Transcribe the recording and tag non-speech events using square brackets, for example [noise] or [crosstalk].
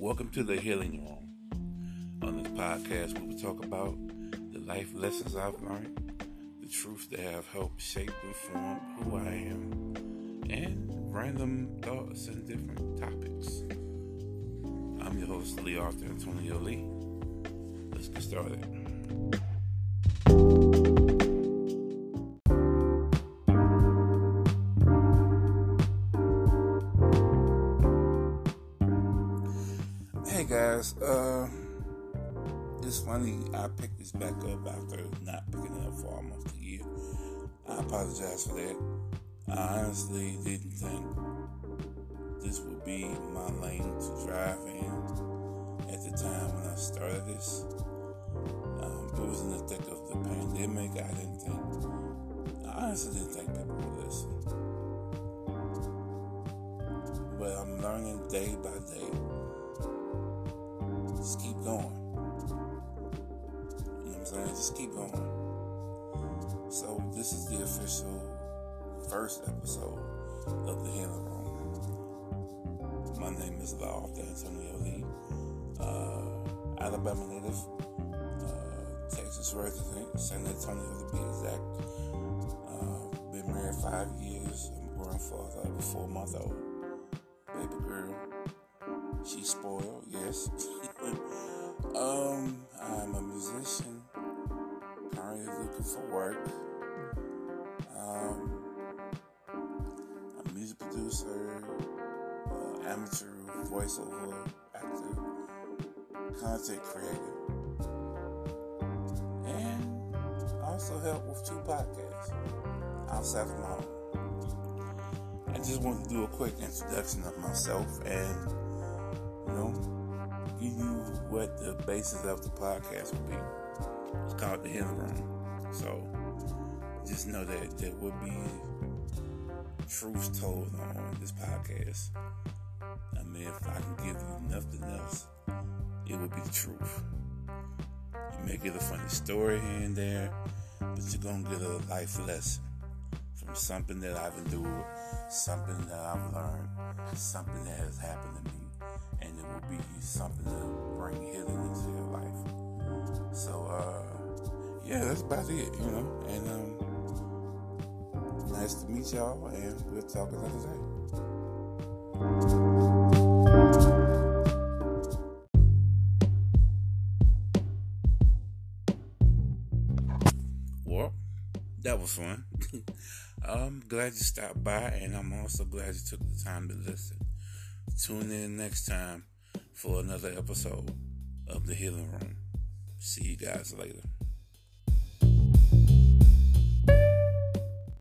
Welcome to the Healing Room. On this podcast, we will talk about the life lessons I've learned, the truths that have helped shape and form who I am, and random thoughts and different topics. I'm your host, Lee Arthur Antonio Lee. Let's get started. Guys, uh, it's funny. I picked this back up after not picking it up for almost a year. I apologize for that. I honestly didn't think this would be my lane to drive in at the time when I started this. Um, it was in the thick of the pandemic. I didn't think, I honestly didn't think people would listen. But I'm learning day by day. Just keep going. You know what I'm saying? Just keep going. So, this is the official first episode of the Healing Room. My name is Law Antonio Lee, uh, Alabama native, uh, Texas resident, San Antonio to be exact. Uh, been married five years. I'm grandfather of a four month old baby girl. She's spoiled, yes. [laughs] um, I'm a musician, currently looking for work. Um, I'm a music producer, uh, amateur voiceover actor, content creator, and I also help with two podcasts outside of my own. I just wanted to do a quick introduction of myself and, you know, give you what the basis of the podcast will be. It's called the Healing Room. So just know that there will be truths told on this podcast. I mean, if I can give you nothing else, it would be the truth. You may get a funny story here and there, but you're to get a life lesson from something that I've endured, something that I've learned, something that has happened to me, and it will be something to bring healing into your life. So, uh, yeah, that's about it, you know, and, um, Nice to meet y'all, and we'll talk another day. Well, that was fun. I'm [laughs] glad you stopped by, and I'm also glad you took the time to listen. Tune in next time for another episode of The Healing Room. See you guys later.